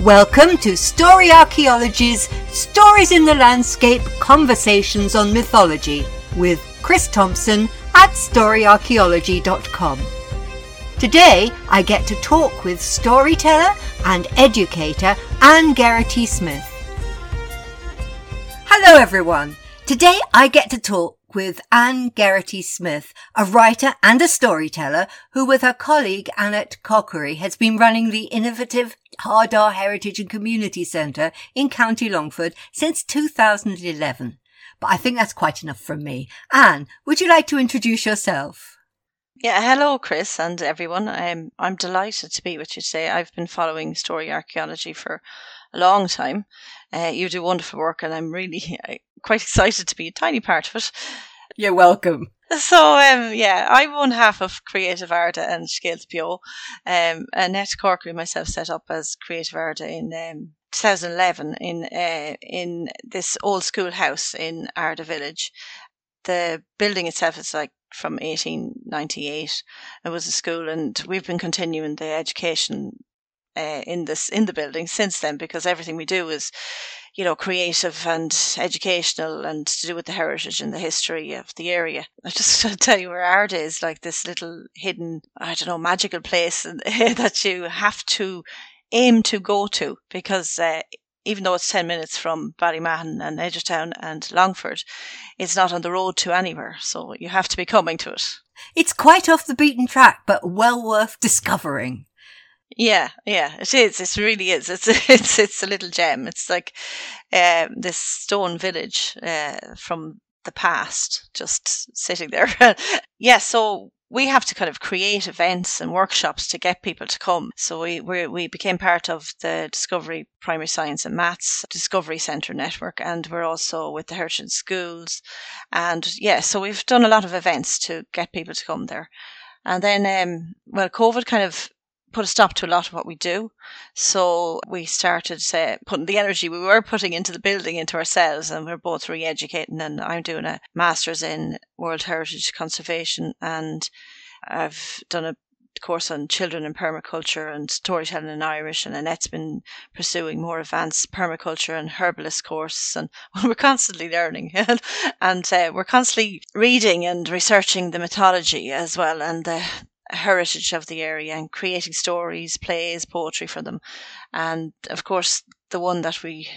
Welcome to Story Archaeology's Stories in the Landscape Conversations on Mythology with Chris Thompson at storyarchaeology.com. Today I get to talk with storyteller and educator Anne Geraghty Smith. Hello everyone. Today I get to talk with Anne Geraghty Smith, a writer and a storyteller who with her colleague Annette Corkery has been running the innovative Ardagh Heritage and Community Centre in County Longford since 2011. But I think that's quite enough from me. Anne, would you like to introduce yourself? Yeah, hello, Chris, and everyone. I'm I'm delighted to be with you today. I've been following story archaeology for a long time. Uh, you do wonderful work, and I'm really quite excited to be a tiny part of it. You're welcome. So um, yeah, I'm one half of Creative Ardagh and Scéalta Beo. Um, Annette Corkery and myself set up as Creative Ardagh in um, 2011 in uh, in this old school house in Ardagh Village. The building itself is like from 1898. It was a school, and we've been continuing the education uh, in this in the building since then because everything we do is you know creative and educational and to do with the heritage and the history of the area i just to tell you where art is like this little hidden i don't know magical place that you have to aim to go to because uh, even though it's 10 minutes from Ballymahon and Edgeworthstown and Longford, it's not on the road to anywhere. So you have to be coming to it. It's quite off the beaten track, but well worth discovering. Yeah, yeah, it is. It really is. It's it's it's a little gem. It's like um, this stone village uh, from the past, just sitting there. yeah, so we have to kind of create events and workshops to get people to come. So we we, we became part of the Discovery Primary Science and Maths Discovery Centre network, and we're also with the Heritage Schools. And yeah, so we've done a lot of events to get people to come there. And then, um, well, COVID kind of put a stop to a lot of what we do. So we started uh, putting the energy we were putting into the building into ourselves, and we're both re educating. And I'm doing a master's in World Heritage Conservation, and I've done a course on children and permaculture and storytelling in Irish, and Annette's been pursuing more advanced permaculture and herbalist course, and we're constantly learning, and uh, we're constantly reading and researching the mythology as well, and the heritage of the area and creating stories, plays, poetry for them. And of course, the one that we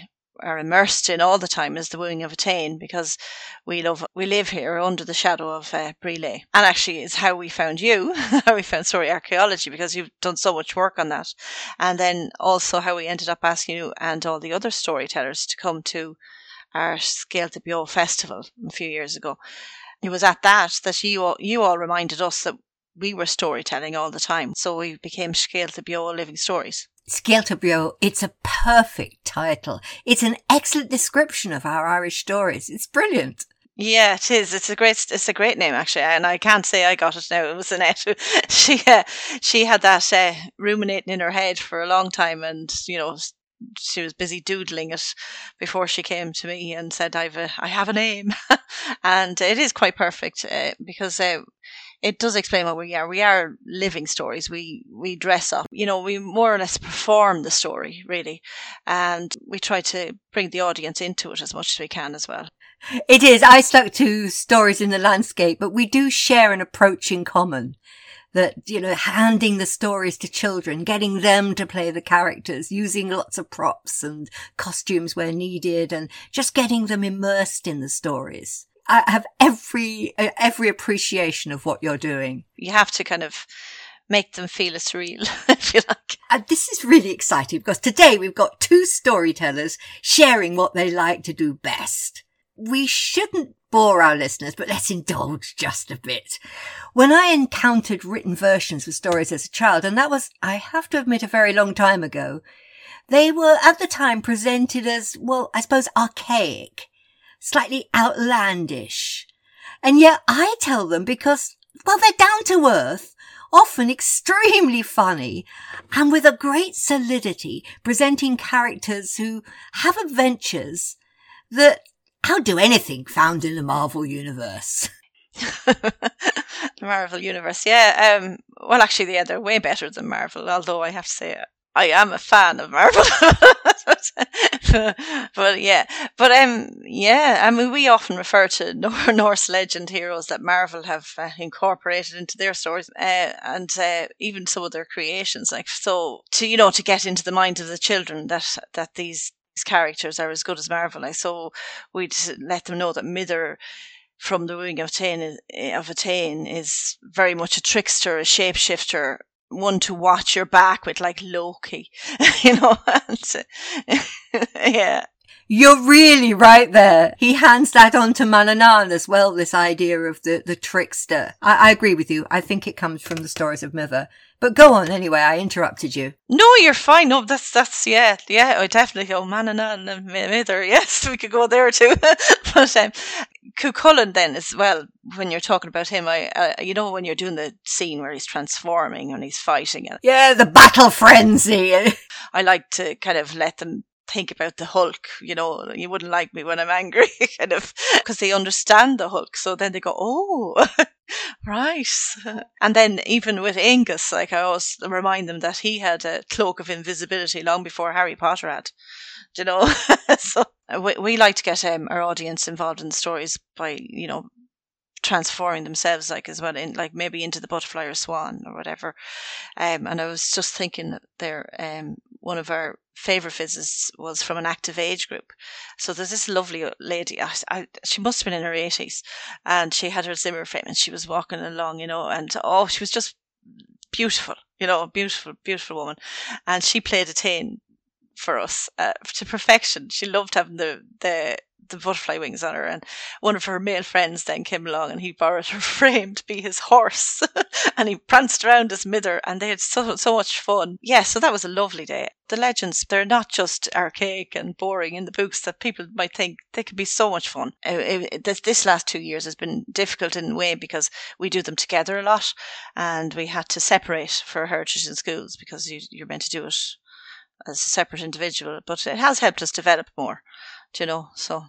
are immersed in all the time is the wooing of a Etain because we love we live here under the shadow of uh, and actually it's how we found you how we found story archaeology because you've done so much work on that. And then also how we ended up asking you and all the other storytellers to come to our Scéalta Beo festival a few years ago. It was at that that you all, you all reminded us that we were storytelling all the time. So we became Scéalta Beo Living Stories. Beo, it's a perfect title. It's an excellent description of our Irish stories. It's brilliant. Yeah, it is. It's a great, it's a great name actually, and I can't say I got it now. It was Annette. She, uh, she had that uh, ruminating in her head for a long time, and you know, she was busy doodling it before she came to me and said, "I've a, I have a name," and it is quite perfect uh, because uh, it does explain what we are. We are living stories. We we dress up. You know, we more or less perform the story really, and we try to bring the audience into it as much as we can as well. It is. I stuck to stories in the landscape, but we do share an approach in common. That, you know, handing the stories to children, getting them to play the characters, using lots of props and costumes where needed and just getting them immersed in the stories. I have every uh, every appreciation of what you're doing. You have to kind of make them feel it's real, if you like. And this is really exciting because today we've got two storytellers sharing what they like to do best. We shouldn't bore our listeners, but let's indulge just a bit. When I encountered written versions of stories as a child, and that was, I have to admit, a very long time ago, they were at the time presented as, well, I suppose archaic slightly outlandish. And yet I tell them because, well, they're down to earth, often extremely funny, and with a great solidity, presenting characters who have adventures that outdo anything found in the Marvel universe. the Marvel universe, yeah. Um, well, actually, yeah, they're way better than Marvel. Although I have to say, I am a fan of Marvel. but, yeah, but um, yeah, I mean, we often refer to Norse legend heroes that Marvel have uh, incorporated into their stories, uh, and uh, even some of their creations. Like so, to you know, to get into the minds of the children that that these characters are as good as Marvel. Like so, we'd let them know that Mither from the Wooing of Etain, of Etain is very much a trickster, a shapeshifter, one to watch your back with, like Loki, you know. yeah. You're really right there. He hands that on to Manannán as well, this idea of the, the trickster. I, I agree with you. I think it comes from the stories of Mither. But go on anyway. I interrupted you. No, you're fine. No, that's that's yeah, yeah. I definitely go Manannán and Mither. Yes, we could go there too. but um, Cuchulainn then as well. When you're talking about him, I uh, you know when you're doing the scene where he's transforming and he's fighting. And yeah, the battle frenzy. I like to kind of let them think about the Hulk. You know, you wouldn't like me when I'm angry, kind of, because they understand the Hulk. So then they go, oh, right. And then even with Angus, like I always remind them that he had a cloak of invisibility long before Harry Potter had. You know, so we, we like to get um, our audience involved in the stories by you know transforming themselves like as well in like maybe into the butterfly or swan or whatever um, and i was just thinking there um, one of our favorite visits was from an active age group. So there's this lovely lady I, I, she must have been in her 80s and she had her zimmer frame and she was walking along you know and oh she was just beautiful you know beautiful beautiful woman. And she played Etain for us uh, to perfection. She loved having the the the butterfly wings on her. And one of her male friends then came along and he borrowed her frame to be his horse. and he pranced around as Mither and they had so, so much fun. Yeah, so that was a lovely day. The legends, they're not just archaic and boring in the books that people might think. They can be so much fun. Uh, this, this last two years has been difficult in a way because we do them together a lot and we had to separate for heritage in schools because you, you're meant to do it as a separate individual, but it has helped us develop more, do you know. So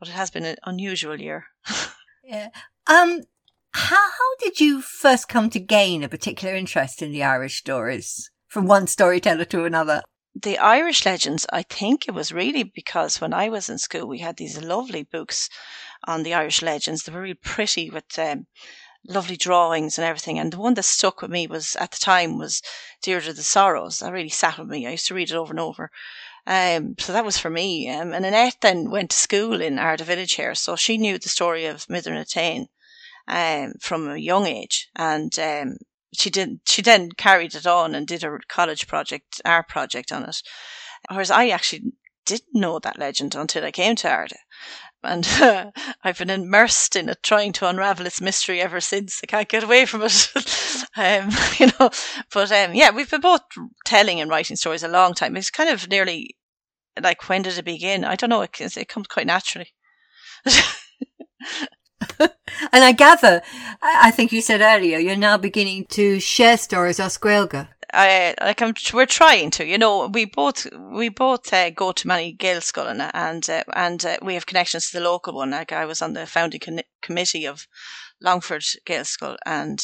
but it has been an unusual year. yeah. Um, how, how did you first come to gain a particular interest in the Irish stories from one storyteller to another? The Irish legends, I think it was really because when I was in school, we had these lovely books on the Irish legends. They were really pretty with um, lovely drawings and everything. And the one that stuck with me was at the time was Deirdre the Sorrows. That really sat with me. I used to read it over and over. Um, so that was for me. Um, and Annette then went to school in Ardagh Village here, so she knew the story of Mither Etain um, from a young age, and um, she did. She then carried it on and did a college project, art project on it. Whereas I actually didn't know that legend until I came to Ardagh. And I've been immersed in it, trying to unravel its mystery ever since. I can't get away from it, um, you know. But um, yeah, we've been both telling and writing stories a long time. It's kind of nearly like when did it begin? I don't know. It, it comes quite naturally. and I gather, I think you said earlier, you're now beginning to share stories as Gaeilge. I like I'm, we're trying to, you know, we both we both uh, go to many Gaelscoileanna and uh, and uh, we have connections to the local one. Like I was on the founding con- committee of Longford Gaelscoil and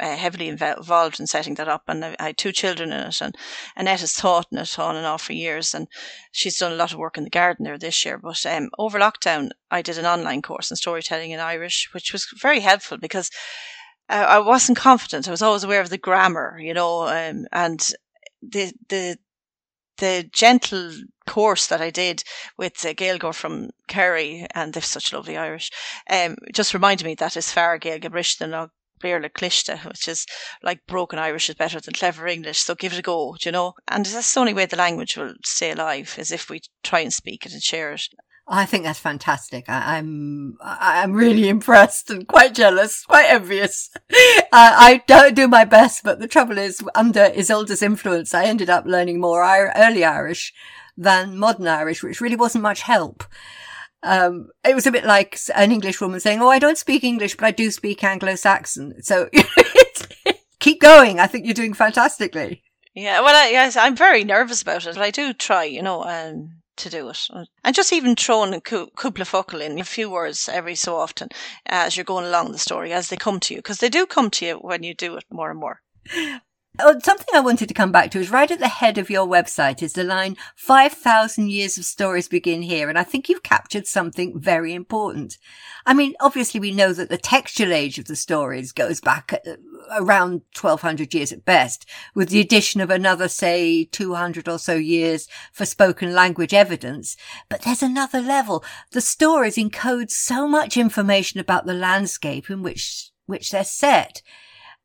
uh, heavily involved in setting that up. And I, I, had two children in it, and Annette has taught in it on and off for years, and she's done a lot of work in the garden there this year. But um, over lockdown, I did an online course in storytelling in Irish, which was very helpful because uh, I wasn't confident. I was always aware of the grammar, you know, um, and the the the gentle course that I did with uh, Gaeilge from Kerry, and they're such lovely Irish, um, just reminded me that as far Gaeilge Brishtan Béarla Cliste, which is like broken Irish is better than clever English, so give it a go, you know? And that's the only way the language will stay alive, is if we try and speak it and share it. I think that's fantastic. I, am I'm, I'm really impressed and quite jealous, quite envious. Uh, I don't do my best, but the trouble is, under Isolde's influence, I ended up learning more early Irish than modern Irish, which really wasn't much help. Um, it was a bit like an English woman saying, "Oh, I don't speak English, but I do speak Anglo-Saxon." So keep going. I think you're doing fantastically. Yeah, well, I, yes, I'm very nervous about it, but I do try, you know, um, to do it, and just even throwing a couple of in a few words every so often as you're going along the story as they come to you, because they do come to you when you do it more and more. Oh, something I wanted to come back to is right at the head of your website is the line 5,000 years of stories begin here. And I think you've captured something very important. I mean, obviously we know that the textual age of the stories goes back uh, around 1200 years at best, with the addition of another, say, 200 or so years for spoken language evidence. But there's another level. The stories encode so much information about the landscape in which, which they're set.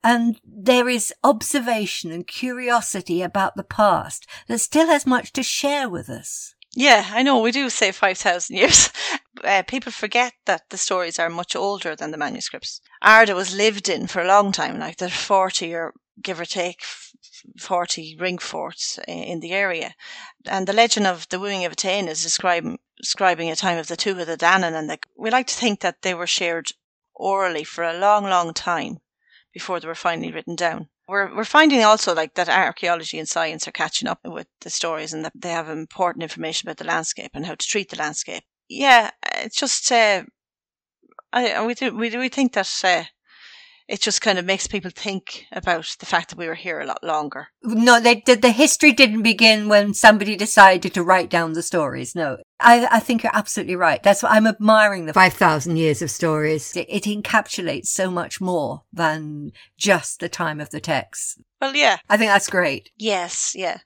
And there is observation and curiosity about the past that still has much to share with us. Yeah, I know. We do say 5,000 years. Uh, people forget that the stories are much older than the manuscripts. Ardagh was lived in for a long time, like there's 40 or give or take 40 ring forts in the area. And the legend of the wooing of Etain is describing, describing a time of the two of the Danann. And the, we like to think that they were shared orally for a long, long time before they were finally written down. We're, we're finding also like that archaeology and science are catching up with the stories and that they have important information about the landscape and how to treat the landscape. Yeah, it's just, uh, I, we we we think that, uh, it just kind of makes people think about the fact that we were here a lot longer. No, they, the, the history didn't begin when somebody decided to write down the stories. No, I, I think you're absolutely right. That's what I'm admiring the 5,000 years of stories. It, it encapsulates so much more than just the time of the text. Well, yeah. I think that's great. Yes, yeah.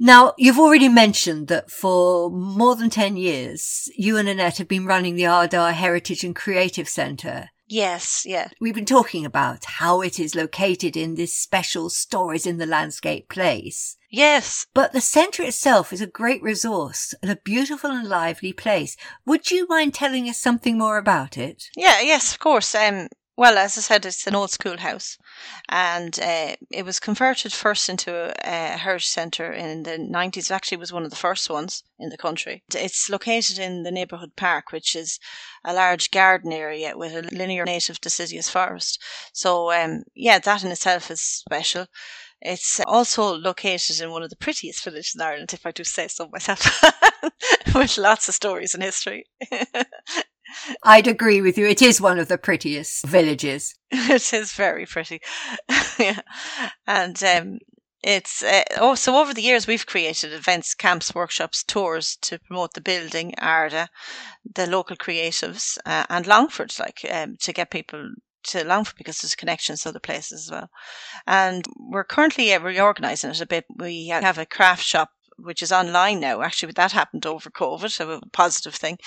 Now, you've already mentioned that for more than 10 years, you and Annette have been running the Ardagh Heritage and Creative Centre. Yes, yeah. We've been talking about how it is located in this special stories in the landscape place. Yes. But the centre itself is a great resource and a beautiful and lively place. Would you mind telling us something more about it? Yeah, yes, of course. Um, well, as I said, it's an old schoolhouse, and uh, it was converted first into a, a heritage centre in the 90s. It actually was one of the first ones in the country. It's located in the neighbourhood park, which is a large garden area with a linear native deciduous forest. So, um, yeah, that in itself is special. It's also located in one of the prettiest villages in Ireland, if I do say so myself, with lots of stories and history. I'd agree with you. It is one of the prettiest villages. it is very pretty. yeah. And um, it's uh, oh, so over the years we've created events, camps, workshops, tours to promote the building, Ardagh, the local creatives, uh, and Longford, like um, to get people to Longford because there's connections to other places as well. And we're currently uh, reorganising it a bit. We have a craft shop which is online now. Actually, that happened over COVID, so a positive thing.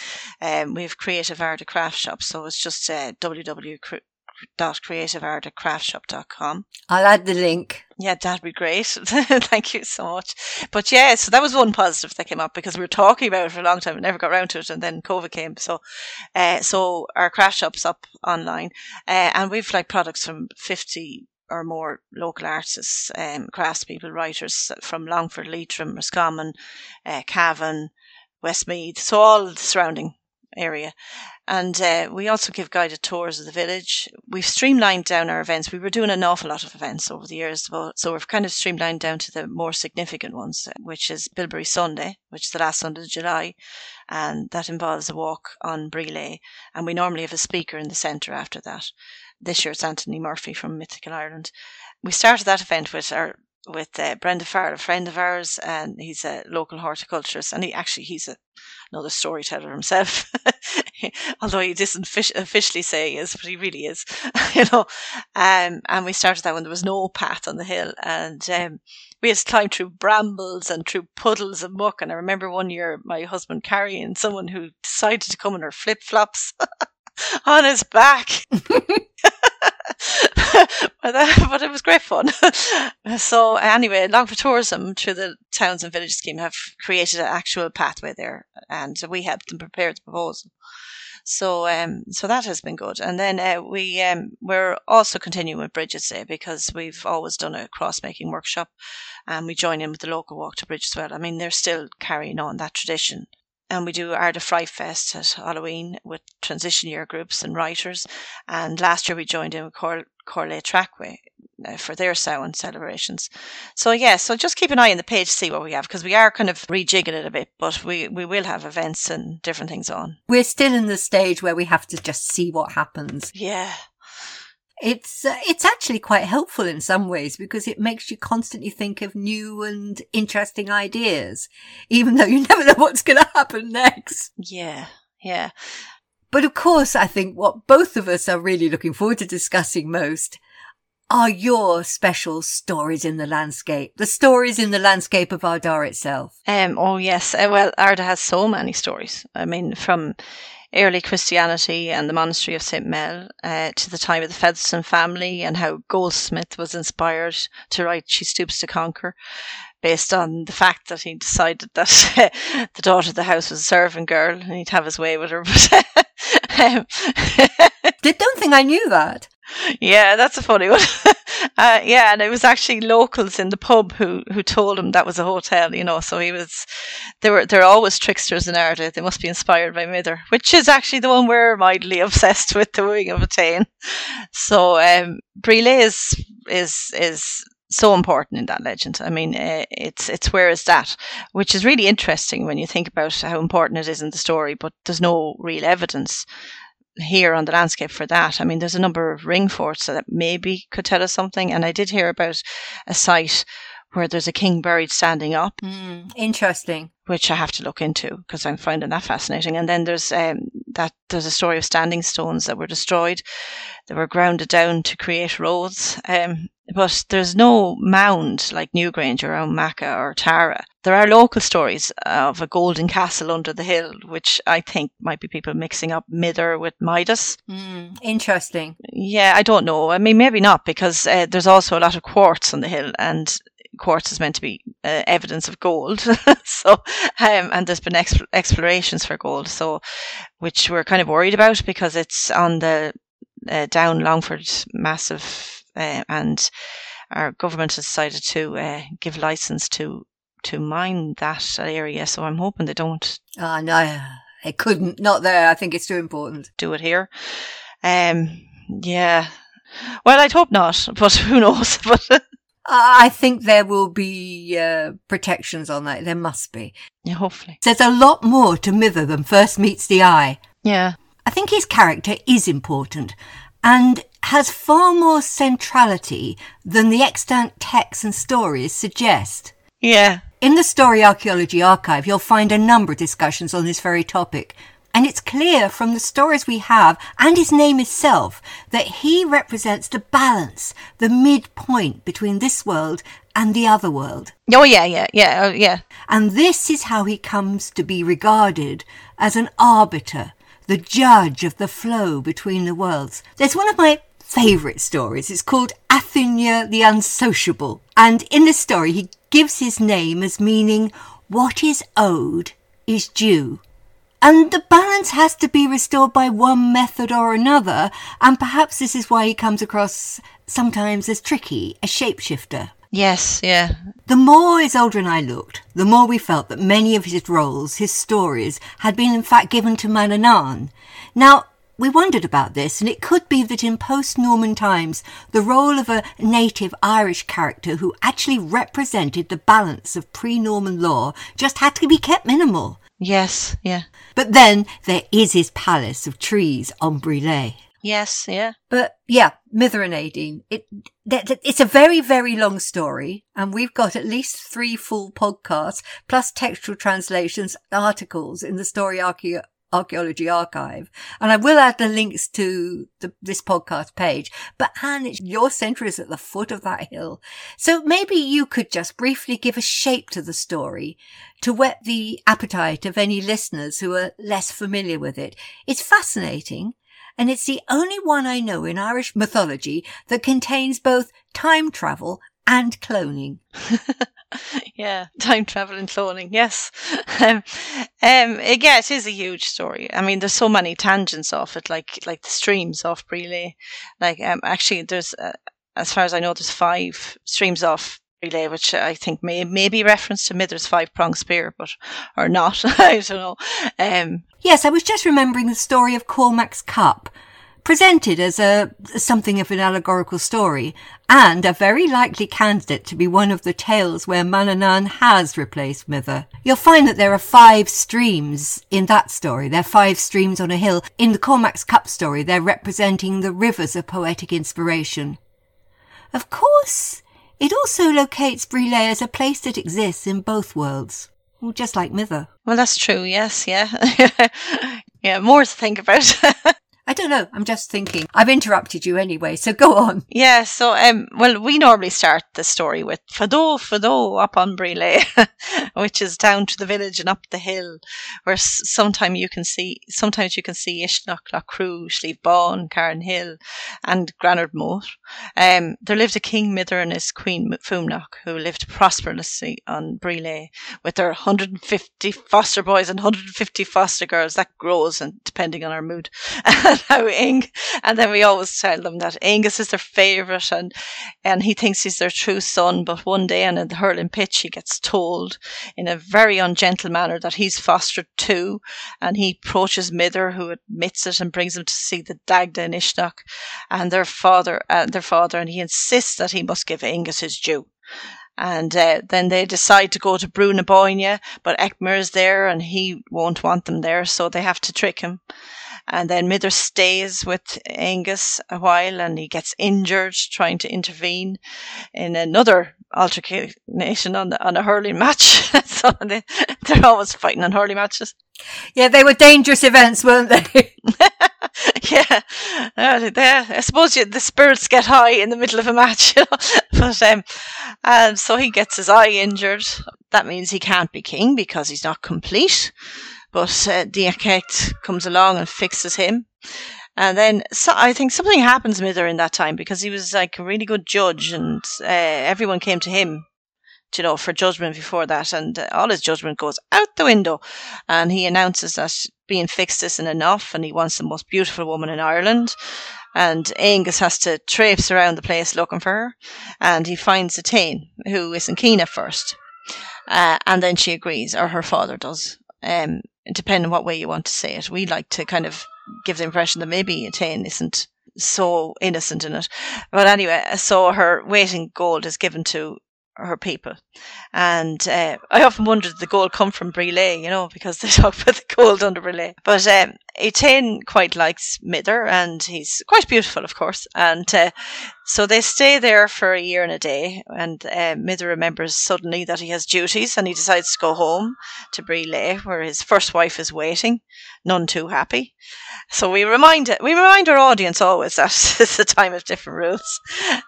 Um, we have Creative Ardagh Craft Shop, so it's just uh, www.creativeardaghcraftshop.com. I'll add the link. Yeah, that'd be great. Thank you so much. But yeah, so that was one positive that came up because we were talking about it for a long time and never got around to it, and then COVID came. So, uh, so our craft shop's up online, uh, and we've like products from fifty or more local artists, um, craftspeople, writers from Longford, Leitrim, Roscommon, uh, Cavan, Westmeath, so all the surrounding area. And uh, we also give guided tours of the village. We've streamlined down our events. We were doing an awful lot of events over the years, so we've kind of streamlined down to the more significant ones, which is Bilberry Sunday, which is the last Sunday of July, and that involves a walk on Bree And we normally have a speaker in the centre after that. This year it's Anthony Murphy from Mythical Ireland. We started that event with our with uh, Brendan Farrell, a friend of ours, and he's a local horticulturist, and he actually he's a, another storyteller himself. Although he doesn't fish, officially say he is, but he really is, you know. Um, and we started that when there was no path on the hill, and um, we had to climb through brambles and through puddles of muck. And I remember one year my husband carrying someone who decided to come in her flip flops on his back. But, uh, but, it was great fun. so anyway, Longford Tourism through the Towns and Villages scheme have created an actual pathway there, and we helped them prepare the proposal. So, um, so that has been good. And then uh, we um, we're also continuing with Brigid's Day because we've always done a cross making workshop, and we join in with the local walk to Bridge as well. I mean, they're still carrying on that tradition and we do Ardagh Fright Fest at Halloween with transition year groups and writers. And last year we joined in with Cor- Corlea Trackway uh, for their Samhain celebrations. So yeah, so just keep an eye on the page to see what we have because we are kind of rejigging it a bit, but we, we will have events and different things on. We're still in the stage where we have to just see what happens. Yeah. It's uh, it's actually quite helpful in some ways because it makes you constantly think of new and interesting ideas, even though you never know what's going to happen next. Yeah, yeah. But of course, I think what both of us are really looking forward to discussing most are your special stories in the landscape, the stories in the landscape of Ardagh itself. Um, oh yes, uh, well, Ardagh has so many stories. I mean, from early Christianity and the monastery of St. Mel uh, to the time of the Fetherston family and how Goldsmith was inspired to write She Stoops to Conquer based on the fact that he decided that the daughter of the house was a servant girl and he'd have his way with her. um, don't think I knew that. Yeah, that's a funny one. uh, yeah, and it was actually locals in the pub who who told him that was a hotel. You know, so he was. They were they're always tricksters in Ardagh. They must be inspired by Mither, which is actually the one we're mildly obsessed with, the Wooing of a Etain. So um, is is is so important in that legend. I mean, uh, it's it's where is that, which is really interesting when you think about how important it is in the story, but there's no real evidence here on the landscape for that. I mean, there's a number of ring forts that maybe could tell us something, and I did hear about a site where there's a king buried standing up. Mm, interesting. Which I have to look into because I'm finding that fascinating. And then there's um, that there's a story of standing stones that were destroyed, that were grounded down to create roads. Um, but there's no mound like Newgrange or Macha or Tara. There are local stories of a golden castle under the hill, which I think might be people mixing up Mither with Midas. Mm, interesting. Yeah, I don't know. I mean, maybe not because uh, there's also a lot of quartz on the hill, and quartz is meant to be uh, evidence of gold. so, um, and there's been exp- explorations for gold, so which we're kind of worried about because it's on the uh, down Longford massif, uh, and our government has decided to uh, give license to to mine that area. So I'm hoping they don't. Oh no, it couldn't. Not there. I think it's too important. Do it here. Um. Yeah. Well, I'd hope not, but who knows? But I think there will be uh, protections on that. There must be. Yeah, hopefully. There's a lot more to Mither than first meets the eye. Yeah. I think his character is important and has far more centrality than the extant texts and stories suggest. Yeah. In the Story Archaeology Archive, you'll find a number of discussions on this very topic, and it's clear from the stories we have and his name itself that he represents the balance, the midpoint between this world and the other world. Oh, yeah, yeah, yeah, oh, yeah. And this is how he comes to be regarded as an arbiter, the judge of the flow between the worlds. There's one of my favourite stories. It's called Athunnya the Unsociable. And in the story, he gives his name as meaning what is owed is due. And the balance has to be restored by one method or another, and perhaps this is why he comes across sometimes as tricky, a shapeshifter. Yes, yeah. The more Isolde and I looked, the more we felt that many of his roles, his stories, had been in fact given to Manannán. Now, we wondered about this, and it could be that in post Norman times, the role of a native Irish character who actually represented the balance of pre Norman law just had to be kept minimal. Yes, yeah. But then there is his palace of trees on Brighlea. Yes, yeah. But yeah, Mither and Etain. It, it's a very, very long story, and we've got at least three full podcasts plus textual translations, articles in the Story Archae- Archaeology Archive. And I will add the links to the, this podcast page. But Anne, your centre is at the foot of that hill. So maybe you could just briefly give a shape to the story to whet the appetite of any listeners who are less familiar with it. It's fascinating. And it's the only one I know in Irish mythology that contains both time travel and cloning. yeah, time travel and cloning. Yes, um, um, yeah, it is a huge story. I mean, there's so many tangents off it, like like the streams off Brighlea. Like, um, actually, there's uh, as far as I know, there's five streams off Brighlea, which I think may may be reference to Mither's five pronged spear, but or not. I don't know. Um, yes, I was just remembering the story of Cormac's cup presented as a something of an allegorical story and a very likely candidate to be one of the tales where Manannán has replaced Mither. You'll find that there are five streams in that story. There are five streams on a hill. In the Cormac's Cup story, they're representing the rivers of poetic inspiration. Of course, it also locates Brile as a place that exists in both worlds. Just like Mither. Well, that's true, yes, yeah. yeah, more to think about. I don't know. I'm just thinking. I've interrupted you anyway, so go on. Yeah, so um, well, we normally start the story with Fado, Fado up on Brile, which is down to the village and up the hill, where sometimes you can see, sometimes you can see Uisneach, Loughcrew, Slieve Bawn, Cairn Hill, and Granard Moat. Um, there lived a King Mither and his Queen Fumnach, who lived prosperously on Brile with their 150 foster boys and 150 foster girls. That grows, and depending on our mood. Ing, and then we always tell them that Angus is their favourite and and he thinks he's their true son. But one day in the hurling pitch, he gets told in a very ungentle manner that he's fostered too, and he approaches Mither, who admits it and brings him to see the Dagda and Uisneach and their father, uh, their father, and he insists that he must give Angus his due and uh, then they decide to go to Brú na Bóinne, but Elcmar is there and he won't want them there, so they have to trick him. And then Mither stays with Angus a while and he gets injured trying to intervene in another altercation on, the, on a hurling match. so they, they're always fighting on hurling matches. Yeah, they were dangerous events, weren't they? yeah, I suppose you, the spirits get high in the middle of a match, you know? but um, and so he gets his eye injured. That means he can't be king because he's not complete. But uh, Dian Cecht comes along and fixes him. And then so I think something happens with her in that time because he was like a really good judge and uh, everyone came to him, you know, for judgment before that. And uh, all his judgment goes out the window. And he announces that being fixed isn't enough and he wants the most beautiful woman in Ireland. And Angus has to traipse around the place looking for her. And he finds Etain, who isn't keen at first. Uh, and then she agrees, or her father does. Um, depending on what way you want to say it. We like to kind of give the impression that maybe Etain isn't so innocent in it. But anyway, so her weight in gold is given to her people. And uh, I often wondered the gold come from Brile, you know, because they talk about the gold under Brile. But um, Etain quite likes Mither, and he's quite beautiful, of course. And uh, so they stay there for a year and a day, and uh, Mither remembers suddenly that he has duties, and he decides to go home to Brile, where his first wife is waiting, none too happy. So we remind we remind our audience always that it's a time of different rules.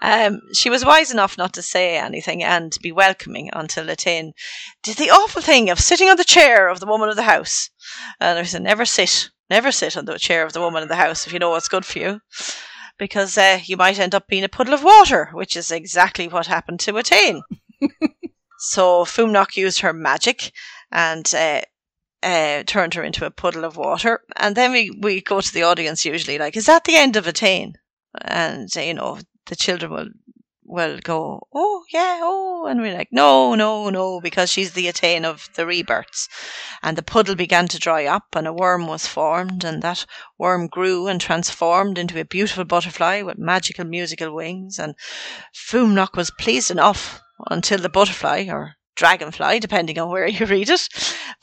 Um, she was wise enough not to say anything and be welcoming until Etain did the awful thing of sitting on the chair of the woman of the house. And I said, never sit, never sit on the chair of the woman of the house if you know what's good for you because uh, you might end up being a puddle of water, which is exactly what happened to Etain. so Fumnach used her magic and uh, uh, turned her into a puddle of water. And then we, we go to the audience usually like, is that the end of Etain? And, you know, the children will will go, oh yeah, oh, and we're like, no, no, no, because she's the Etain of the rebirths. And the puddle began to dry up, and a worm was formed, and that worm grew and transformed into a beautiful butterfly with magical musical wings. And Fumnach was pleased enough until the butterfly, or dragonfly, depending on where you read it,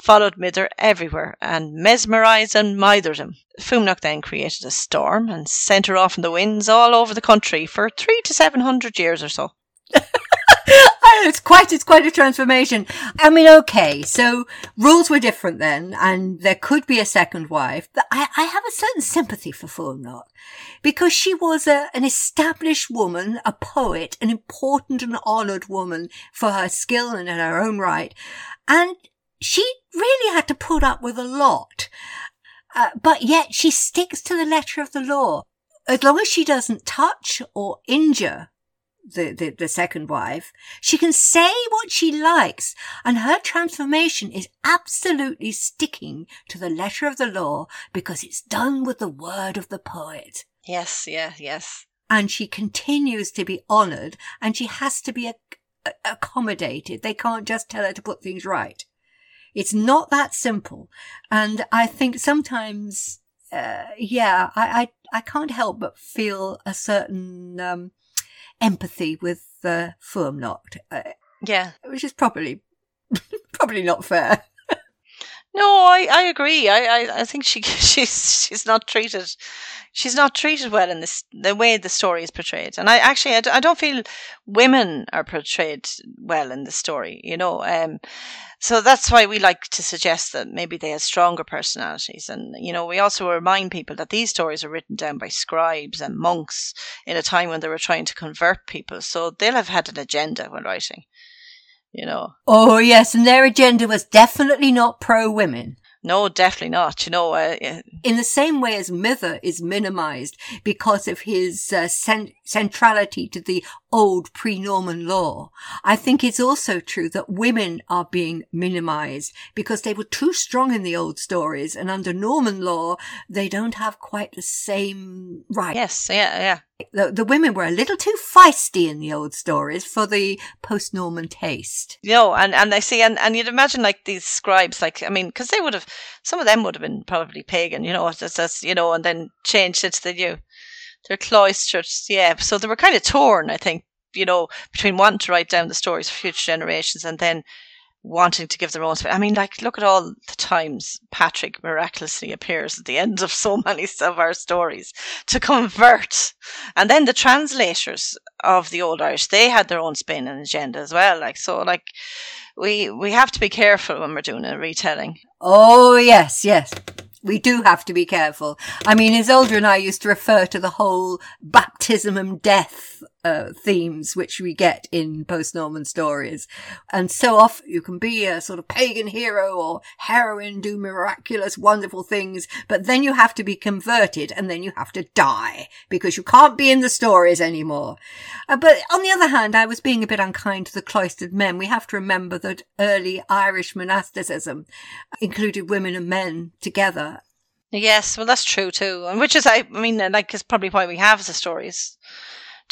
followed Mither everywhere and mesmerised and mithered him. Fumnach then created a storm and sent her off in the winds all over the country for three to seven hundred years or so. it's quite it's quite a transformation. I mean, okay, so rules were different then, and there could be a second wife. But I, I have a certain sympathy for Fumnach because she was a, an established woman, a poet, an important and honoured woman for her skill and in her own right, and she really had to put up with a lot. Uh, but yet she sticks to the letter of the law. As long as she doesn't touch or injure the, the, the second wife. She can say what she likes and her transformation is absolutely sticking to the letter of the law because it's done with the word of the poet. Yes, yeah, yes. And she continues to be honored and she has to be accommodated. They can't just tell her to put things right. It's not that simple. And I think sometimes uh, yeah, I, I, I can't help but feel a certain um, empathy with uh, Fuamnocht. Uh, yeah, which is probably probably not fair. No, I, I agree. I, I, I think she she's she's not treated she's not treated well in this the way the story is portrayed. And I actually I, I don't feel women are portrayed well in the story. You know, um, so that's why we like to suggest that maybe they had stronger personalities. And you know, we also remind people that these stories are written down by scribes and monks in a time when they were trying to convert people. So they'll have had an agenda when writing you know. Oh, yes, and their agenda was definitely not pro women. No, definitely not. You know, uh, in the same way as Mither is minimized because of his uh, cent- centrality to the old pre-Norman law, I think it's also true that women are being minimized because they were too strong in the old stories, and under Norman law, they don't have quite the same rights. Yes, yeah, yeah. The, the women were a little too feisty in the old stories for the post-Norman taste. You know, and, and I see, and, and you'd imagine like these scribes, like, I mean, because they would have, some of them would have been probably pagan, you know, you know, and then changed it to the new. They're cloistered, yeah. So they were kind of torn, I think, you know, between wanting to write down the stories for future generations and then wanting to give their own. I mean, like, look at all the times Patrick miraculously appears at the end of so many of our stories to convert. And then the translators of the Old Irish, they had their own spin and agenda as well. Like, so, like, we, we have to be careful when we're doing a retelling. Oh, yes, yes we do have to be careful. I mean, Isolde and I used to refer to the whole baptism and death uh, themes which we get in post-Norman stories. And so often you can be a sort of pagan hero or heroine, do miraculous, wonderful things, but then you have to be converted and then you have to die because you can't be in the stories anymore. Uh, but on the other hand, I was being a bit unkind to the cloistered men. We have to remember that early Irish monasticism included women and men together Yes, well, that's true too, and which is, I mean, like, is probably why we have the stories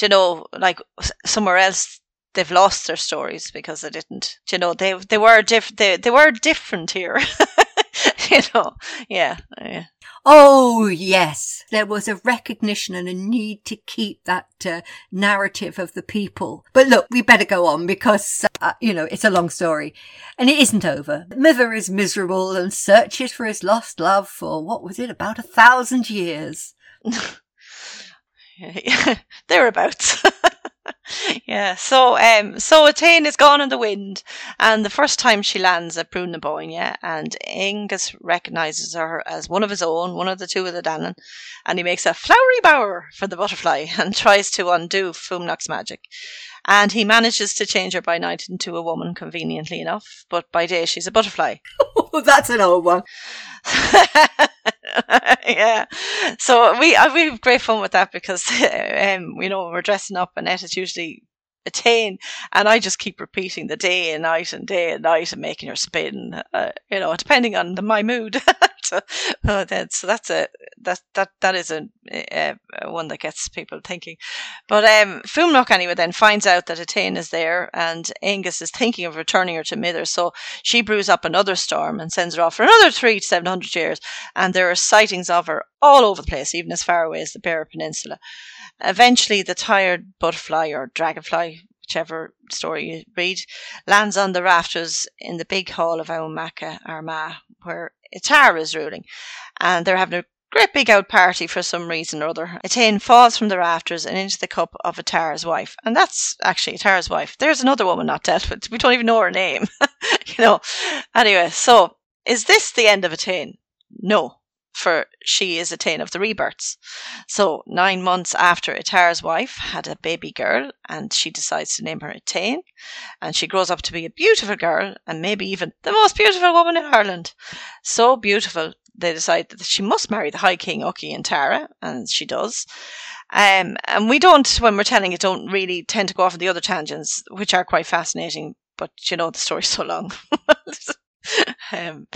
you know, like somewhere else they've lost their stories because they didn't. Do you know, they they were diff- they, they were different here. you know, yeah, yeah. Oh yes, there was a recognition and a need to keep that uh, narrative of the people. But look, we better go on because uh, you know it's a long story, and it isn't over. Mither is miserable and searches for his lost love for what was it about a thousand years. thereabouts. yeah. So um so Etain is gone in the wind and the first time she lands at yeah, and Angus recognises her as one of his own, one of the two of the Danann, and he makes a flowery bower for the butterfly and tries to undo Fuamnocht's magic. And he manages to change her by night into a woman, conveniently enough, but by day she's a butterfly. Oh, that's an old one. yeah. So we we have great fun with that because um, you know we're dressing up and it is usually Etain and I just keep repeating the day and night and day and night and making her spin uh, you know depending on the, my mood so, uh, so that's a that that that is a, a, a, one that gets people thinking. But um Fuamnocht anyway then finds out that Etain is there and Angus is thinking of returning her to Mither. So she brews up another storm and sends her off for another three to seven hundred years. And there are sightings of her all over the place even as far away as the Beara Peninsula. Eventually, the tired butterfly or dragonfly, whichever story you read, lands on the rafters in the big hall of Aumaka Armagh, where Etar is ruling, and they're having a great big out party for some reason or other. Etain falls from the rafters and into the cup of Etar's wife, and that's actually Etar's wife. There's another woman not dealt with. We don't even know her name, you know. Anyway, so is this the end of Etain? No for she is Etain of the rebirths. So nine months after Etar's wife had a baby girl and she decides to name her Etain and she grows up to be a beautiful girl and maybe even the most beautiful woman in Ireland. So beautiful they decide that she must marry the High King Uki and Tara, and she does. Um, and we don't, when we're telling it, don't really tend to go off on the other tangents, which are quite fascinating. But you know, the story's so long. um,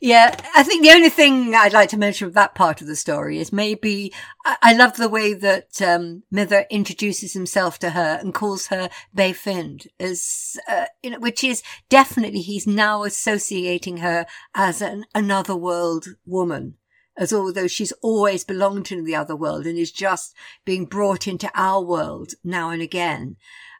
yeah, I think the only thing I'd like to mention of that part of the story is maybe I, I love the way that um, Mither introduces himself to her and calls her Befind, as uh, you know, which is definitely he's now associating her as an another world woman. as although she's always belonged to the other world and is just being brought into our world now and again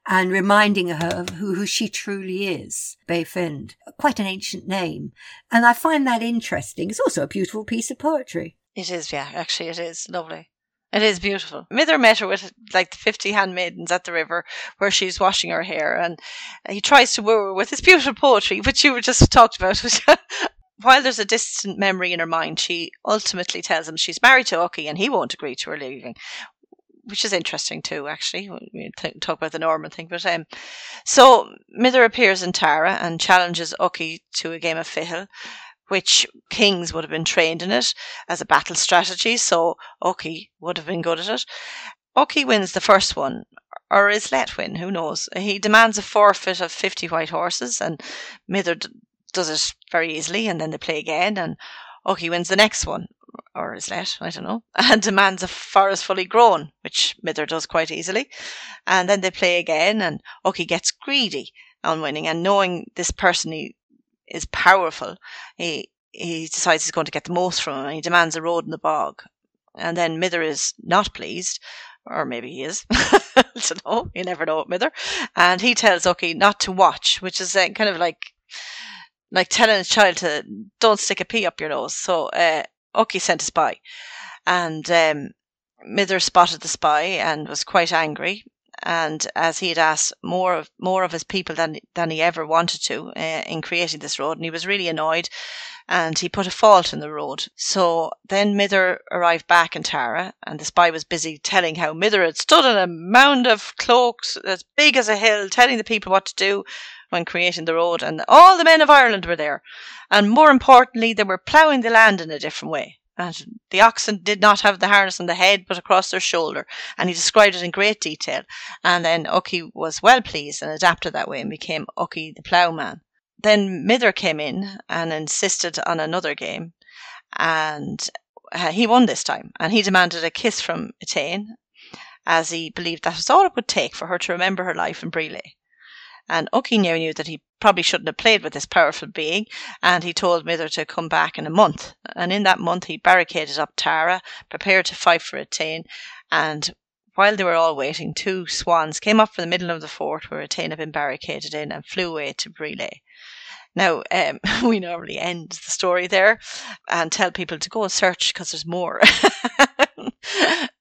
and reminding her of who, who she truly is, Befind. Quite an ancient name. And I find that interesting. It's also a beautiful piece of poetry. It is, yeah, actually, it is lovely. It is beautiful. Mither met her with like the 50 handmaidens at the river where she's washing her hair, and he tries to woo her with his beautiful poetry, which you were just talked about. While there's a distant memory in her mind, she ultimately tells him she's married to Ucky and he won't agree to her leaving, which is interesting too, actually. We talk about the Norman thing, but um, so Mither appears in Tara and challenges Oki to a game of fiddle, which kings would have been trained in it as a battle strategy. So Oki would have been good at it. Oki wins the first one, or is let win, who knows? He demands a forfeit of 50 white horses, and Mither d- does it very easily, and then they play again, and Oki wins the next one or is let, I don't know, and demands a forest fully grown, which Mither does quite easily. And then they play again, and Ucky gets greedy on winning, and knowing this person he is powerful, he he decides he's going to get the most from him, and he demands a road in the bog. And then Mither is not pleased, or maybe he is. I don't know. You never know Mither. And he tells Ucky not to watch, which is uh, kind of like like telling a child to don't stick a pea up your nose. So uh, Ucky sent a spy, and um, Mither spotted the spy and was quite angry. And as he had asked more of more of his people than than he ever wanted to uh, in creating this road, and he was really annoyed, and he put a fault in the road. So then Mither arrived back in Tara, and the spy was busy telling how Mither had stood on a mound of cloaks as big as a hill, telling the people what to do when creating the road, and all the men of Ireland were there. And more importantly, they were ploughing the land in a different way. And the oxen did not have the harness on the head, but across their shoulder. And he described it in great detail. And then Ucky was well pleased and adapted that way and became Ucky the ploughman. Then Mither came in and insisted on another game. And uh, he won this time. And he demanded a kiss from Etain, as he believed that was all it would take for her to remember her life in Brí Léith. And Ucky knew that he probably shouldn't have played with this powerful being, and he told Mither to come back in a month. And in that month, he barricaded up Tara, prepared to fight for Etain, and while they were all waiting, two swans came up from the middle of the fort where Etain had been barricaded in and flew away to Brí Léith. Now, um, we normally end the story there and tell people to go and search because there's more.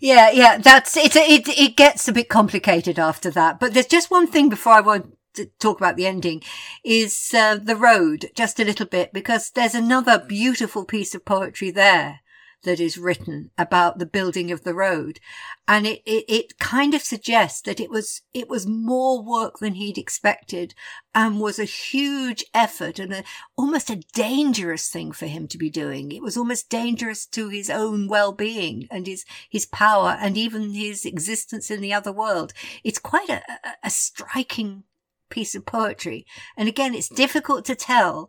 Yeah, yeah, that's it. It it gets a bit complicated after that. But there's just one thing before I want to talk about the ending is uh, the road just a little bit because there's another beautiful piece of poetry there that is written about the building of the road. And it, it, it, kind of suggests that it was, it was more work than he'd expected and was a huge effort and a, almost a dangerous thing for him to be doing. It was almost dangerous to his own well-being and his, his power and even his existence in the other world. It's quite a, a, a striking piece of poetry. And again, it's difficult to tell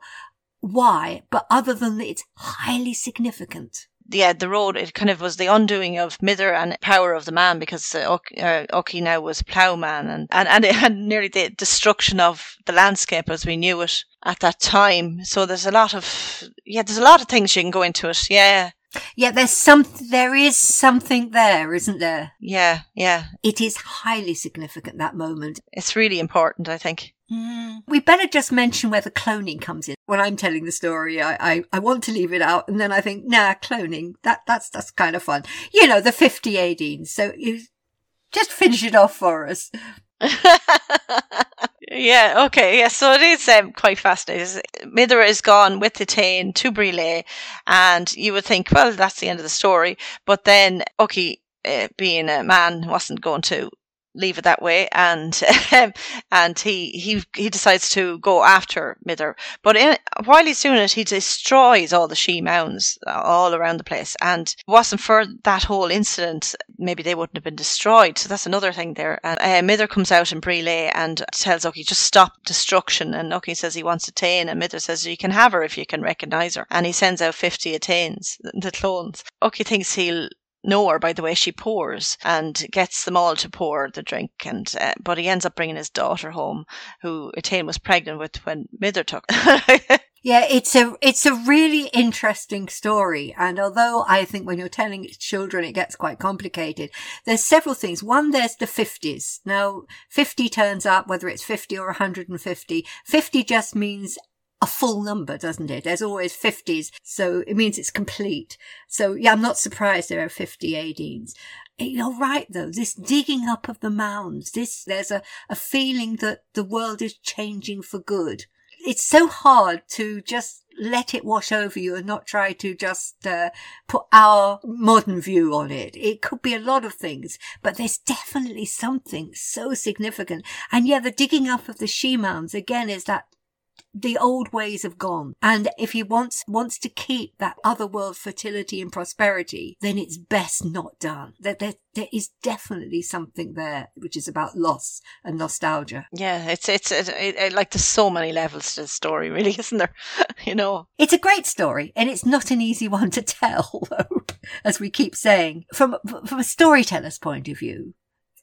why, but other than that, it's highly significant yeah, the road, it kind of was the undoing of Mither and power of the man because uh, uh, now was ploughman and, and, and it had nearly the destruction of the landscape as we knew it at that time. So there's a lot of, yeah, there's a lot of things you can go into it. Yeah. Yeah, there's some, there is something there, isn't there? Yeah, yeah. It is highly significant, that moment. It's really important, I think. Mm. We better just mention where the cloning comes in. When I'm telling the story, I, I, I, want to leave it out, and then I think, nah, cloning, that, that's, that's kind of fun. You know, the 50 Aedines. So you just finish it off for us. yeah, okay, yeah, so it is um, quite fascinating. Mither is gone with Etain to Brí Léith, and you would think, well, that's the end of the story. But then Ucky, uh, being a man, wasn't going to leave it that way, and and he he he decides to go after Mither. But in, while he's doing it, he destroys all the she mounds all around the place. And wasn't for that whole incident, maybe they wouldn't have been destroyed. So that's another thing there. And uh, Mither comes out in Brí Léith and tells Ucky just stop destruction. And Ucky says he wants Etain, and Mither says you can have her if you can recognise her. And he sends out fifty Etains, the clones. Ucky thinks he'll her by the way she pours and gets them all to pour the drink. And uh, but he ends up bringing his daughter home, who Etain was pregnant with when Mither took. Yeah, it's a it's a really interesting story, and although I think when you're telling children it gets quite complicated, there's several things. One, there's the fifties. Now, fifty turns up whether it's fifty or 150. Fifty just means a full number, doesn't it? There's always 50s, so it means it's complete. So yeah, I'm not surprised there are 50 Aidines. You're right though, this digging up of the mounds, this, there's a, a feeling that the world is changing for good it's so hard to just let it wash over you and not try to just uh, put our modern view on it. It could be a lot of things, but there's definitely something so significant. And yeah, the digging up of the she mounds again is that the old ways have gone. And if he wants, wants to keep that other world fertility and prosperity, then it's best not done. There, there, there is definitely something there which is about loss and nostalgia. Yeah, it's, it's, it, it, it, like there's so many levels to the story, really, isn't there? you know, it's a great story and it's not an easy one to tell, though, as we keep saying. From, from a storyteller's point of view,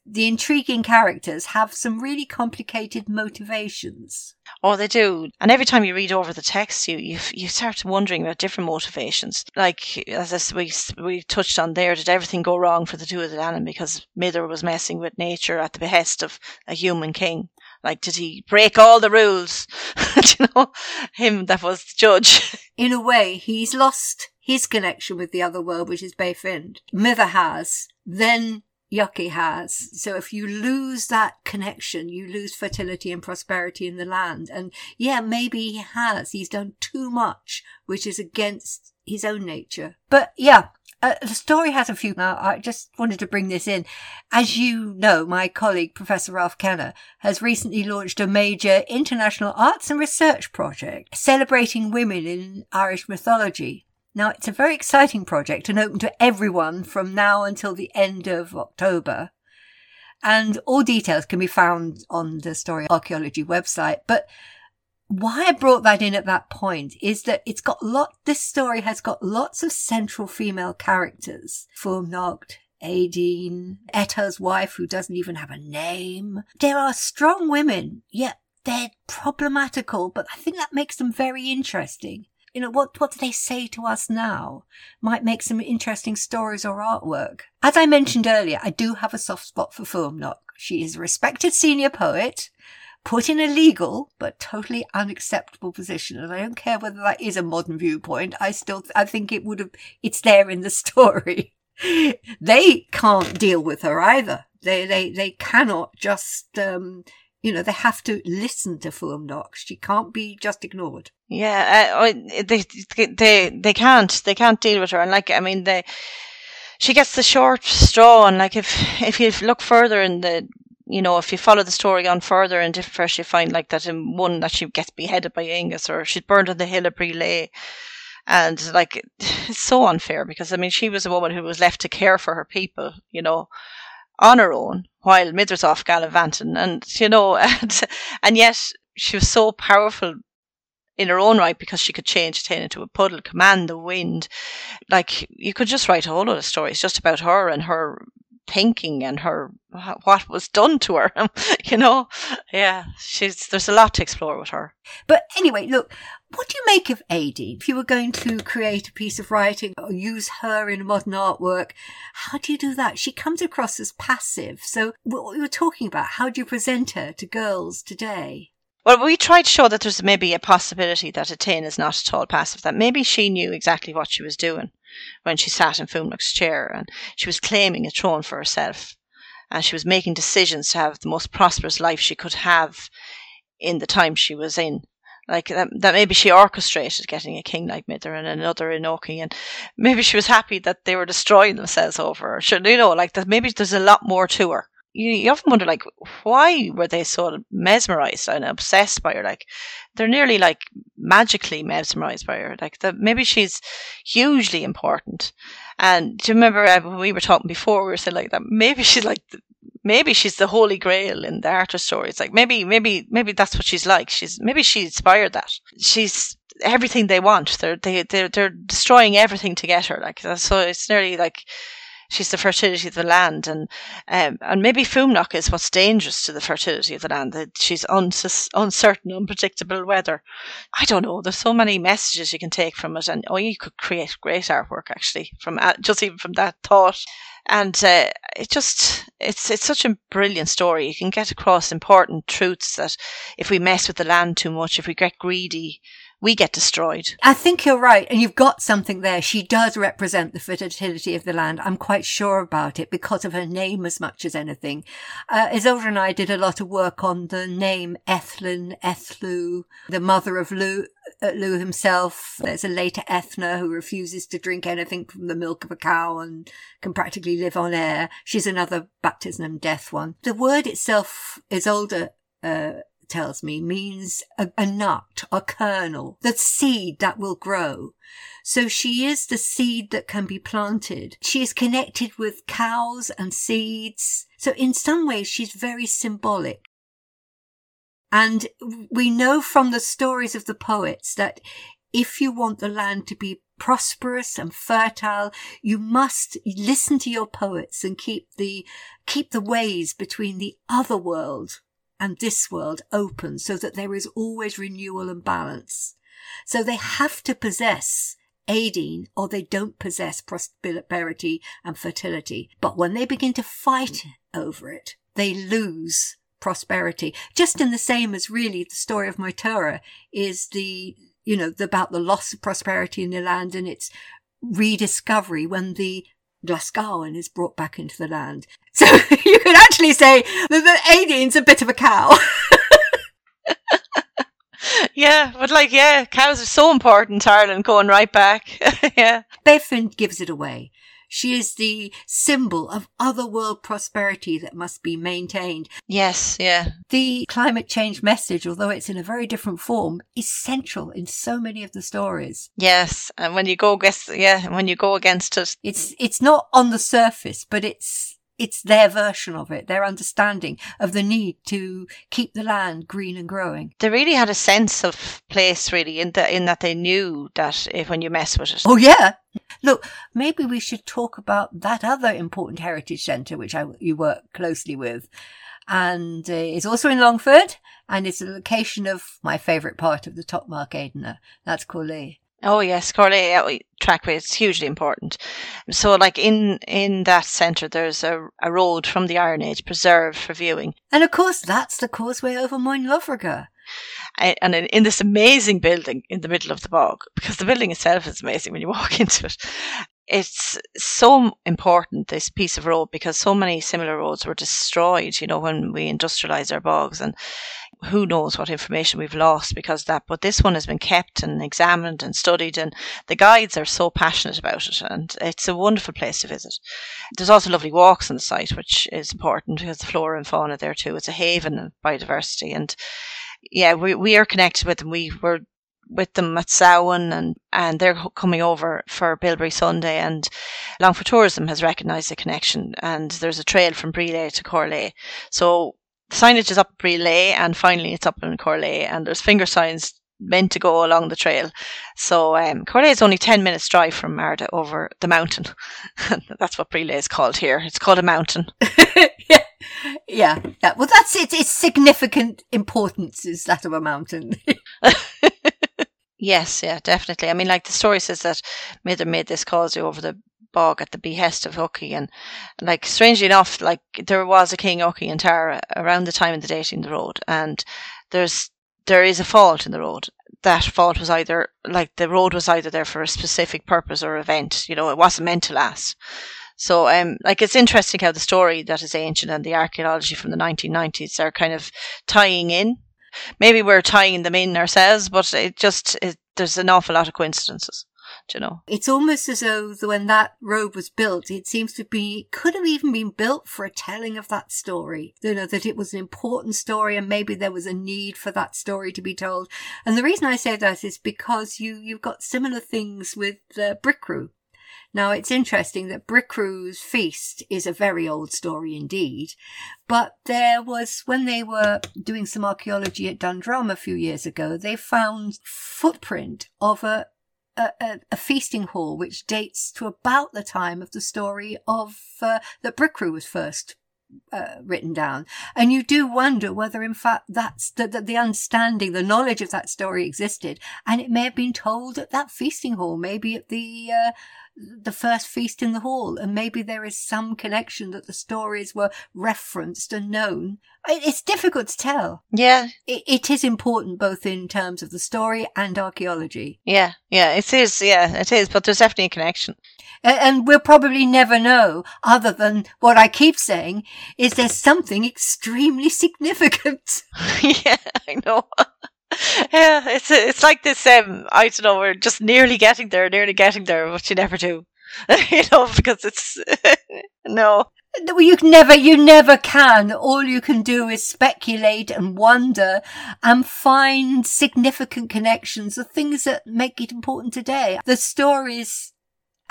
the intriguing characters have some really complicated motivations. Oh, they do. And every time you read over the text, you you, you start wondering about different motivations. Like as we we touched on there, did everything go wrong for the Tuatha Dé Danann because Mither was messing with nature at the behest of a human king? Like, did he break all the rules? you know, him that was the judge. In a way, he's lost his connection with the other world, which is Befind. Mither has. Then Yuki has. So if you lose that connection, you lose fertility and prosperity in the land. And yeah, maybe he has. He's done too much, which is against his own nature. But yeah, uh, the story has a few. Now, I just wanted to bring this in. As you know, my colleague, Professor Ralph Kenner, has recently launched a major international arts and research project celebrating women in Irish mythology. Now, it's a very exciting project and open to everyone from now until the end of October. And all details can be found on the Story Archaeology website. But why I brought that in at that point is that it's got lot, this story has got lots of central female characters. Fuamnach, Aideen, Etta's wife who doesn't even have a name. There are strong women, yet they're problematical, but I think that makes them very interesting you know, what, what do they say to us now might make some interesting stories or artwork. As I mentioned earlier, I do have a soft spot for Fuamnach. She is a respected senior poet, put in a legal but totally unacceptable position. And I don't care whether that is a modern viewpoint. I still, I think it would have, it's there in the story. they can't deal with her either. They, they, they cannot just, um, you know, they have to listen to Fuamnach. She can't be just ignored. Yeah, uh, they they they can't. They can't deal with her, and like I mean, they she gets the short straw, and like if if you look further in the you know, if you follow the story on further and different verse, you find like that in one that she gets beheaded by Angus or she's burned on the hill of Bree And like, it's so unfair because I mean, she was a woman who was left to care for her people, you know, on her own while Mither's off gallivanting. And, you know, and, and yet she was so powerful in her own right because she could change Tane into a puddle, command the wind. Like you could just write a whole lot of stories just about her and her thinking and her what was done to her. you know, yeah, she's there's a lot to explore with her. But anyway, look, what do you make of Aideen? If you were going to create a piece of writing or use her in a modern artwork, how do you do that? She comes across as passive. So what were talking about, how do you present her to girls today? Well, we tried to show that there's maybe a possibility that Etain is not at all passive, that maybe she knew exactly what she was doing when she sat in Fuamnach's chair and she was claiming a throne for herself. And she was making decisions to have the most prosperous life she could have in the time she was in. Like that, that maybe she orchestrated getting a king like Mither and another in Enochi, and maybe she was happy that they were destroying themselves over her. you know, like that maybe there's a lot more to her. You, you often wonder like why were they so mesmerized and obsessed by her? Like they're nearly like magically mesmerized by her. Like that maybe she's hugely important. And do you remember uh, when we were talking before we were saying like that maybe she's like maybe she's the holy grail in the Arthur stories like maybe maybe maybe that's what she's like. She's maybe she inspired that. She's everything they want. They're they, they're, they're destroying everything to get her. Like so it's nearly like she's the fertility of the land, and um, and maybe Fuamnach is what's dangerous to the fertility of the land. That she's unsus- uncertain, unpredictable weather. I don't know. There's so many messages you can take from it, and oh, you could create great artwork actually from uh, just even from that thought and uh, it just it's it's such a brilliant story. You can get across important truths that if we mess with the land too much, if we get greedy, we get destroyed. I think you're right, and you've got something there. She does represent the fertility of the land. I'm quite sure about it because of her name as much as anything. Uh, Isolde and I did a lot of work on the name Ethlyn, Ethlu, the mother of Lugh, uh, Lugh himself. There's a later Ethna who refuses to drink anything from the milk of a cow and can practically live on air. She's another baptism and death one. The word itself, Isolde, uh, tells me means a, a nut, a kernel, the seed that will grow. So she is the seed that can be planted. She is connected with cows and seeds. So in some ways, she's very symbolic. And we know from the stories of the poets that if you want the land to be prosperous and fertile, you must listen to your poets and keep the, keep the ways between the other world and this world open so that there is always renewal and balance. So they have to possess Aideen or they don't possess prosperity and fertility. But when they begin to fight over it, they lose prosperity. Just in the same as really the story of Moytura is the, you know, about the loss of prosperity in the land and its rediscovery when the Glasgowan is brought back into the land. So you could actually say that the Aideen's a bit of a cow. yeah, but like, yeah, cows are so important, Ireland, going right back. yeah. Befind gives it away. She is the symbol of otherworld prosperity that must be maintained. Yes, yeah. The climate change message, although it's in a very different form, is central in so many of the stories. Yes, and when you go against, yeah, when you go against it, it's it's not on the surface, but it's it's their version of it, their understanding of the need to keep the land green and growing. They really had a sense of place, really, in that in that they knew that if when you mess with it. Oh yeah. Look, maybe we should talk about that other important heritage centre which I, you work closely with, and uh, it's also in Longford, and it's the location of my favourite part of the Top Aidhne. That's Chorlais. Oh yes, Corlea trackway is hugely important. So, like in in that centre, there's a, a road from the Iron Age preserved for viewing, and of course that's the causeway over Móin Lámraige. And in this amazing building in the middle of the bog, because the building itself is amazing when you walk into it. It's so important, this piece of road, because so many similar roads were destroyed, you know, when we industrialised our bogs. And who knows what information we've lost because that, but this one has been kept and examined and studied, and the guides are so passionate about it, and it's a wonderful place to visit. There's also lovely walks on the site, which is important because the flora and fauna there too. It's a haven of biodiversity, and yeah, we we are connected with them. We were with them at Samhain and, and they're coming over for Bilberry Sunday and Longford Tourism has recognised the connection and there's a trail from Brí Léith to Chorlais. So signage is up Brí Léith and finally it's up in Chorlais and there's finger signs meant to go along the trail. So um, is only 10 minutes drive from Ardagh over the mountain. that's what Brí Léith is called here. It's called a mountain. yeah. Yeah, yeah. Well, that's it. Its significant importance is that of a mountain. yes, yeah, definitely. I mean, like the story says that Mither made this causeway over the bog at the behest of Ucky. And like, strangely enough, like there was a King Ucky in Tara around the time of the dating the road. And there's, there is a fault in the road. That fault was either, like, the road was either there for a specific purpose or event. You know, it wasn't meant to last. So, um, like, it's interesting how the story that is ancient and the archaeology from the 1990s are kind of tying in. Maybe we're tying them in ourselves, but it just, it, there's an awful lot of coincidences you know. It's almost as though when that road was built, it seems to be, could have even been built for a telling of that story. You know, that it was an important story and maybe there was a need for that story to be told. And the reason I say that is because you, you've got similar things with uh, Bricriu. Now it's interesting that Bricriu's feast is a very old story indeed, but there was, when they were doing some archaeology at Dundrum a few years ago, they found footprint of a a, a, a, feasting hall which dates to about the time of the story of uh, that Brick was first uh, written down. And you do wonder whether, in fact, that's the, the, the, understanding, the knowledge of that story existed. And it may have been told at that feasting hall, maybe at the, uh, the first feast in the hall. And maybe there is some connection that the stories were referenced and known. It's difficult to tell. Yeah. It, it is important both in terms of the story and archaeology. Yeah. Yeah. It is. Yeah, it is. But there's definitely a connection. And we'll probably never know other than what I keep saying is there's something extremely significant. yeah, I know. yeah, it's it's like this. Um, I don't know. We're just nearly getting there, nearly getting there, but you never do. you know, because it's no. You never, you never can. All you can do is speculate and wonder and find significant connections, the things that make it important today. The stories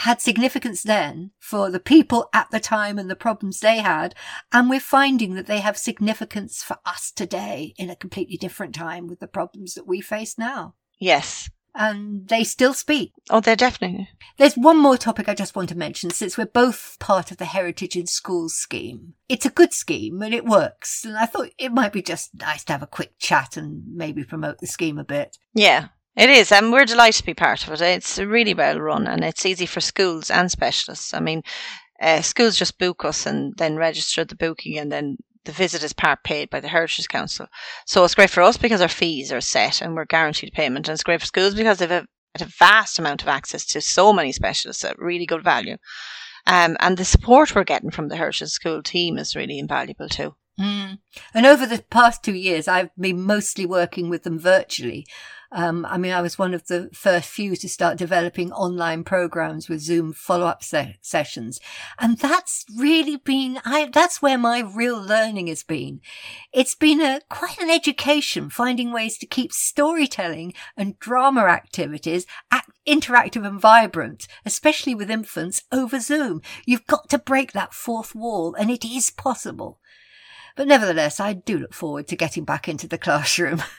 had significance then for the people at the time and the problems they had. And we're finding that they have significance for us today in a completely different time with the problems that we face now. Yes. And they still speak. Oh, they're definitely. There's one more topic I just want to mention since we're both part of the Heritage in Schools scheme. It's a good scheme and it works. And I thought it might be just nice to have a quick chat and maybe promote the scheme a bit. Yeah. It is, and we're delighted to be part of it. It's really well run, and it's easy for schools and specialists. I mean, uh, schools just book us and then register the booking, and then the visit is part paid by the Heritage Council. So it's great for us because our fees are set and we're guaranteed payment, and it's great for schools because they've a, a vast amount of access to so many specialists at really good value. Um, and the support we're getting from the Heritage School team is really invaluable too. Mm. And over the past two years, I've been mostly working with them virtually. Um, I mean, I was one of the first few to start developing online programs with Zoom follow-up se- sessions. And that's really been, I, that's where my real learning has been. It's been a, quite an education finding ways to keep storytelling and drama activities act, interactive and vibrant, especially with infants over Zoom. You've got to break that fourth wall and it is possible. But nevertheless, I do look forward to getting back into the classroom.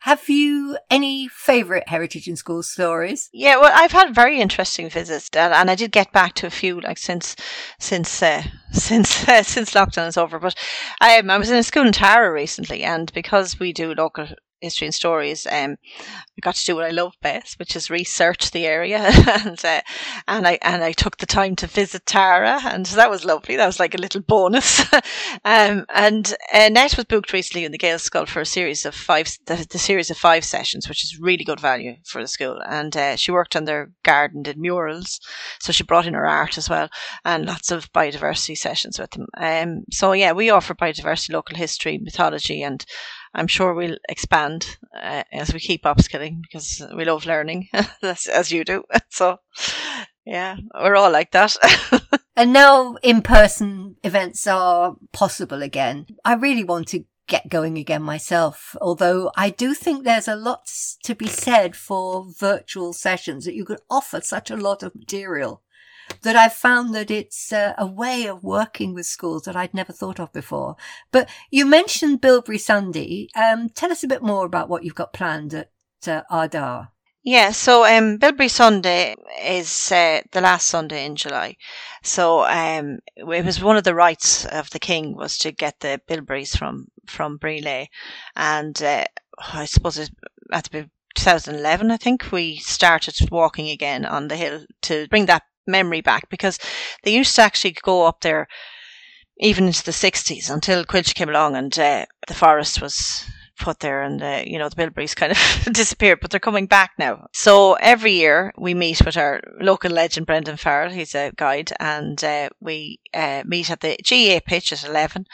Have you any favourite Heritage in School stories? Yeah, well, I've had very interesting visits, and I did get back to a few like since since uh, since uh, since lockdown is over. But um, I was in a school in Tara recently, and because we do local history and stories, um, I got to do what I love best, which is research the area, and uh, and I and I took the time to visit Tara, and that was lovely. That was like a little bonus. um, and uh, Net was booked recently in the Gaelscoil for a series of five, the, the, series of five sessions, which is really good value for the school. And uh, she worked on their garden, did murals, so she brought in her art as well, and lots of biodiversity sessions with them. Um, so yeah, we offer biodiversity, local history, mythology, and I'm sure we'll expand uh, as we keep upskilling because we love learning, as, as you do. So, yeah, we're all like that. and now in person events are possible again. I really want to get going again myself, although I do think there's a lot to be said for virtual sessions that you could offer such a lot of material that I've found that it's uh, a way of working with schools that I'd never thought of before. But you mentioned Bilberry Sunday. Um, tell us a bit more about what you've got planned at uh, Ardagh. Yeah, so um, Bilberry Sunday is uh, the last Sunday in July. So um, it was one of the rights of the king was to get the bilberries from from Brí Léith, and uh, I suppose it had to be 2011. I think we started walking again on the hill to bring that memory back because they used to actually go up there even into the 60s until Coillte came along and uh, the forest was put there and uh, you know the bilberries kind of disappeared but they're coming back now. So every year we meet with our local legend Brendan Farrell he's a guide and uh, we uh, meet at the GAA pitch at 11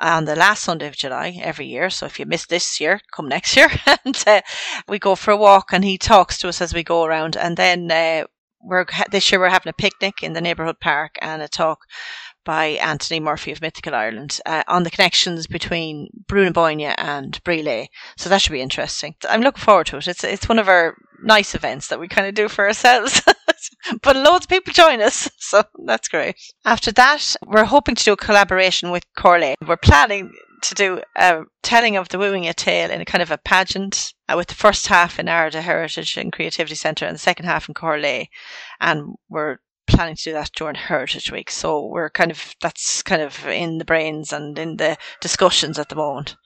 on the last sunday of july every year. So if you miss this year come next year. And uh, we go for a walk and he talks to us as we go around. And then uh, we're this year we're having a picnic in the neighbourhood park and a talk by Anthony Murphy of Mythical Ireland uh, on the connections between Brúna and Brí Léith. So that should be interesting. I'm looking forward to it. It's it's one of our nice events that we kind of do for ourselves. but loads of people join us, so that's great. After that, we're hoping to do a collaboration with Corlea. We're planning to do a telling of the Wooing a tale in a kind of a pageant uh, with the first half in Ardagh Heritage and Creativity Centre and the second half in Corlea. And we're planning to do that during Heritage Week. So we're kind of, that's kind of in the brains and in the discussions at the moment.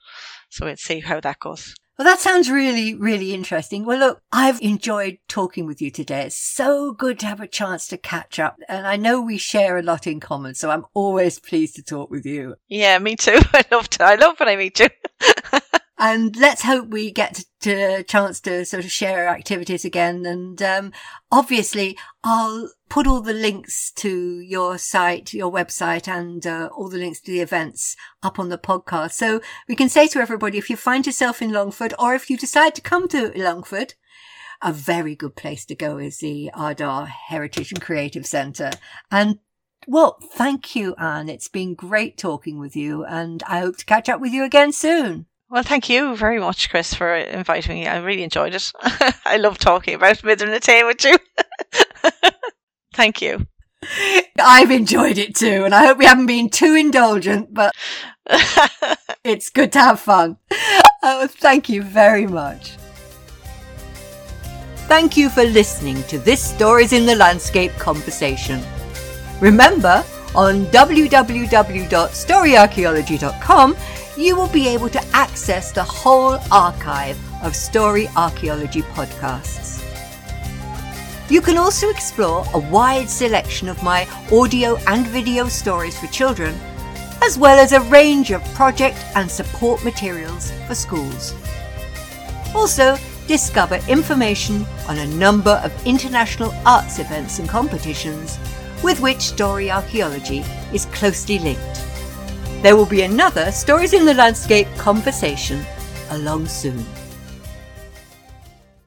So we'll see how that goes. Well, that sounds really, really interesting. Well, look, I've enjoyed talking with you today. It's so good to have a chance to catch up. And I know we share a lot in common, so I'm always pleased to talk with you. Yeah, me too. I love to. I love when I meet you. and let's hope we get to a chance to sort of share our activities again. And um, obviously, I'll put all the links to your site, your website, and uh, all the links to the events up on the podcast. So we can say to everybody, if you find yourself in Longford, or if you decide to come to Longford, a very good place to go is the Ardagh Heritage and Creative Centre. And well, thank you, Anne. It's been great talking with you, and I hope to catch up with you again soon. Well, thank you very much, Chris, for inviting me. I really enjoyed it. I love talking about Midden na with you. thank you. I've enjoyed it too, and I hope we haven't been too indulgent, but it's good to have fun. Oh, thank you very much. Thank you for listening to this Stories in the Landscape conversation. Remember, on www.storyarchaeology.com, you will be able to access the whole archive of Story Archaeology podcasts. You can also explore a wide selection of my audio and video stories for children, as well as a range of project and support materials for schools. Also, discover information on a number of international arts events and competitions with which story archaeology is closely linked. There will be another Stories in the Landscape conversation along soon.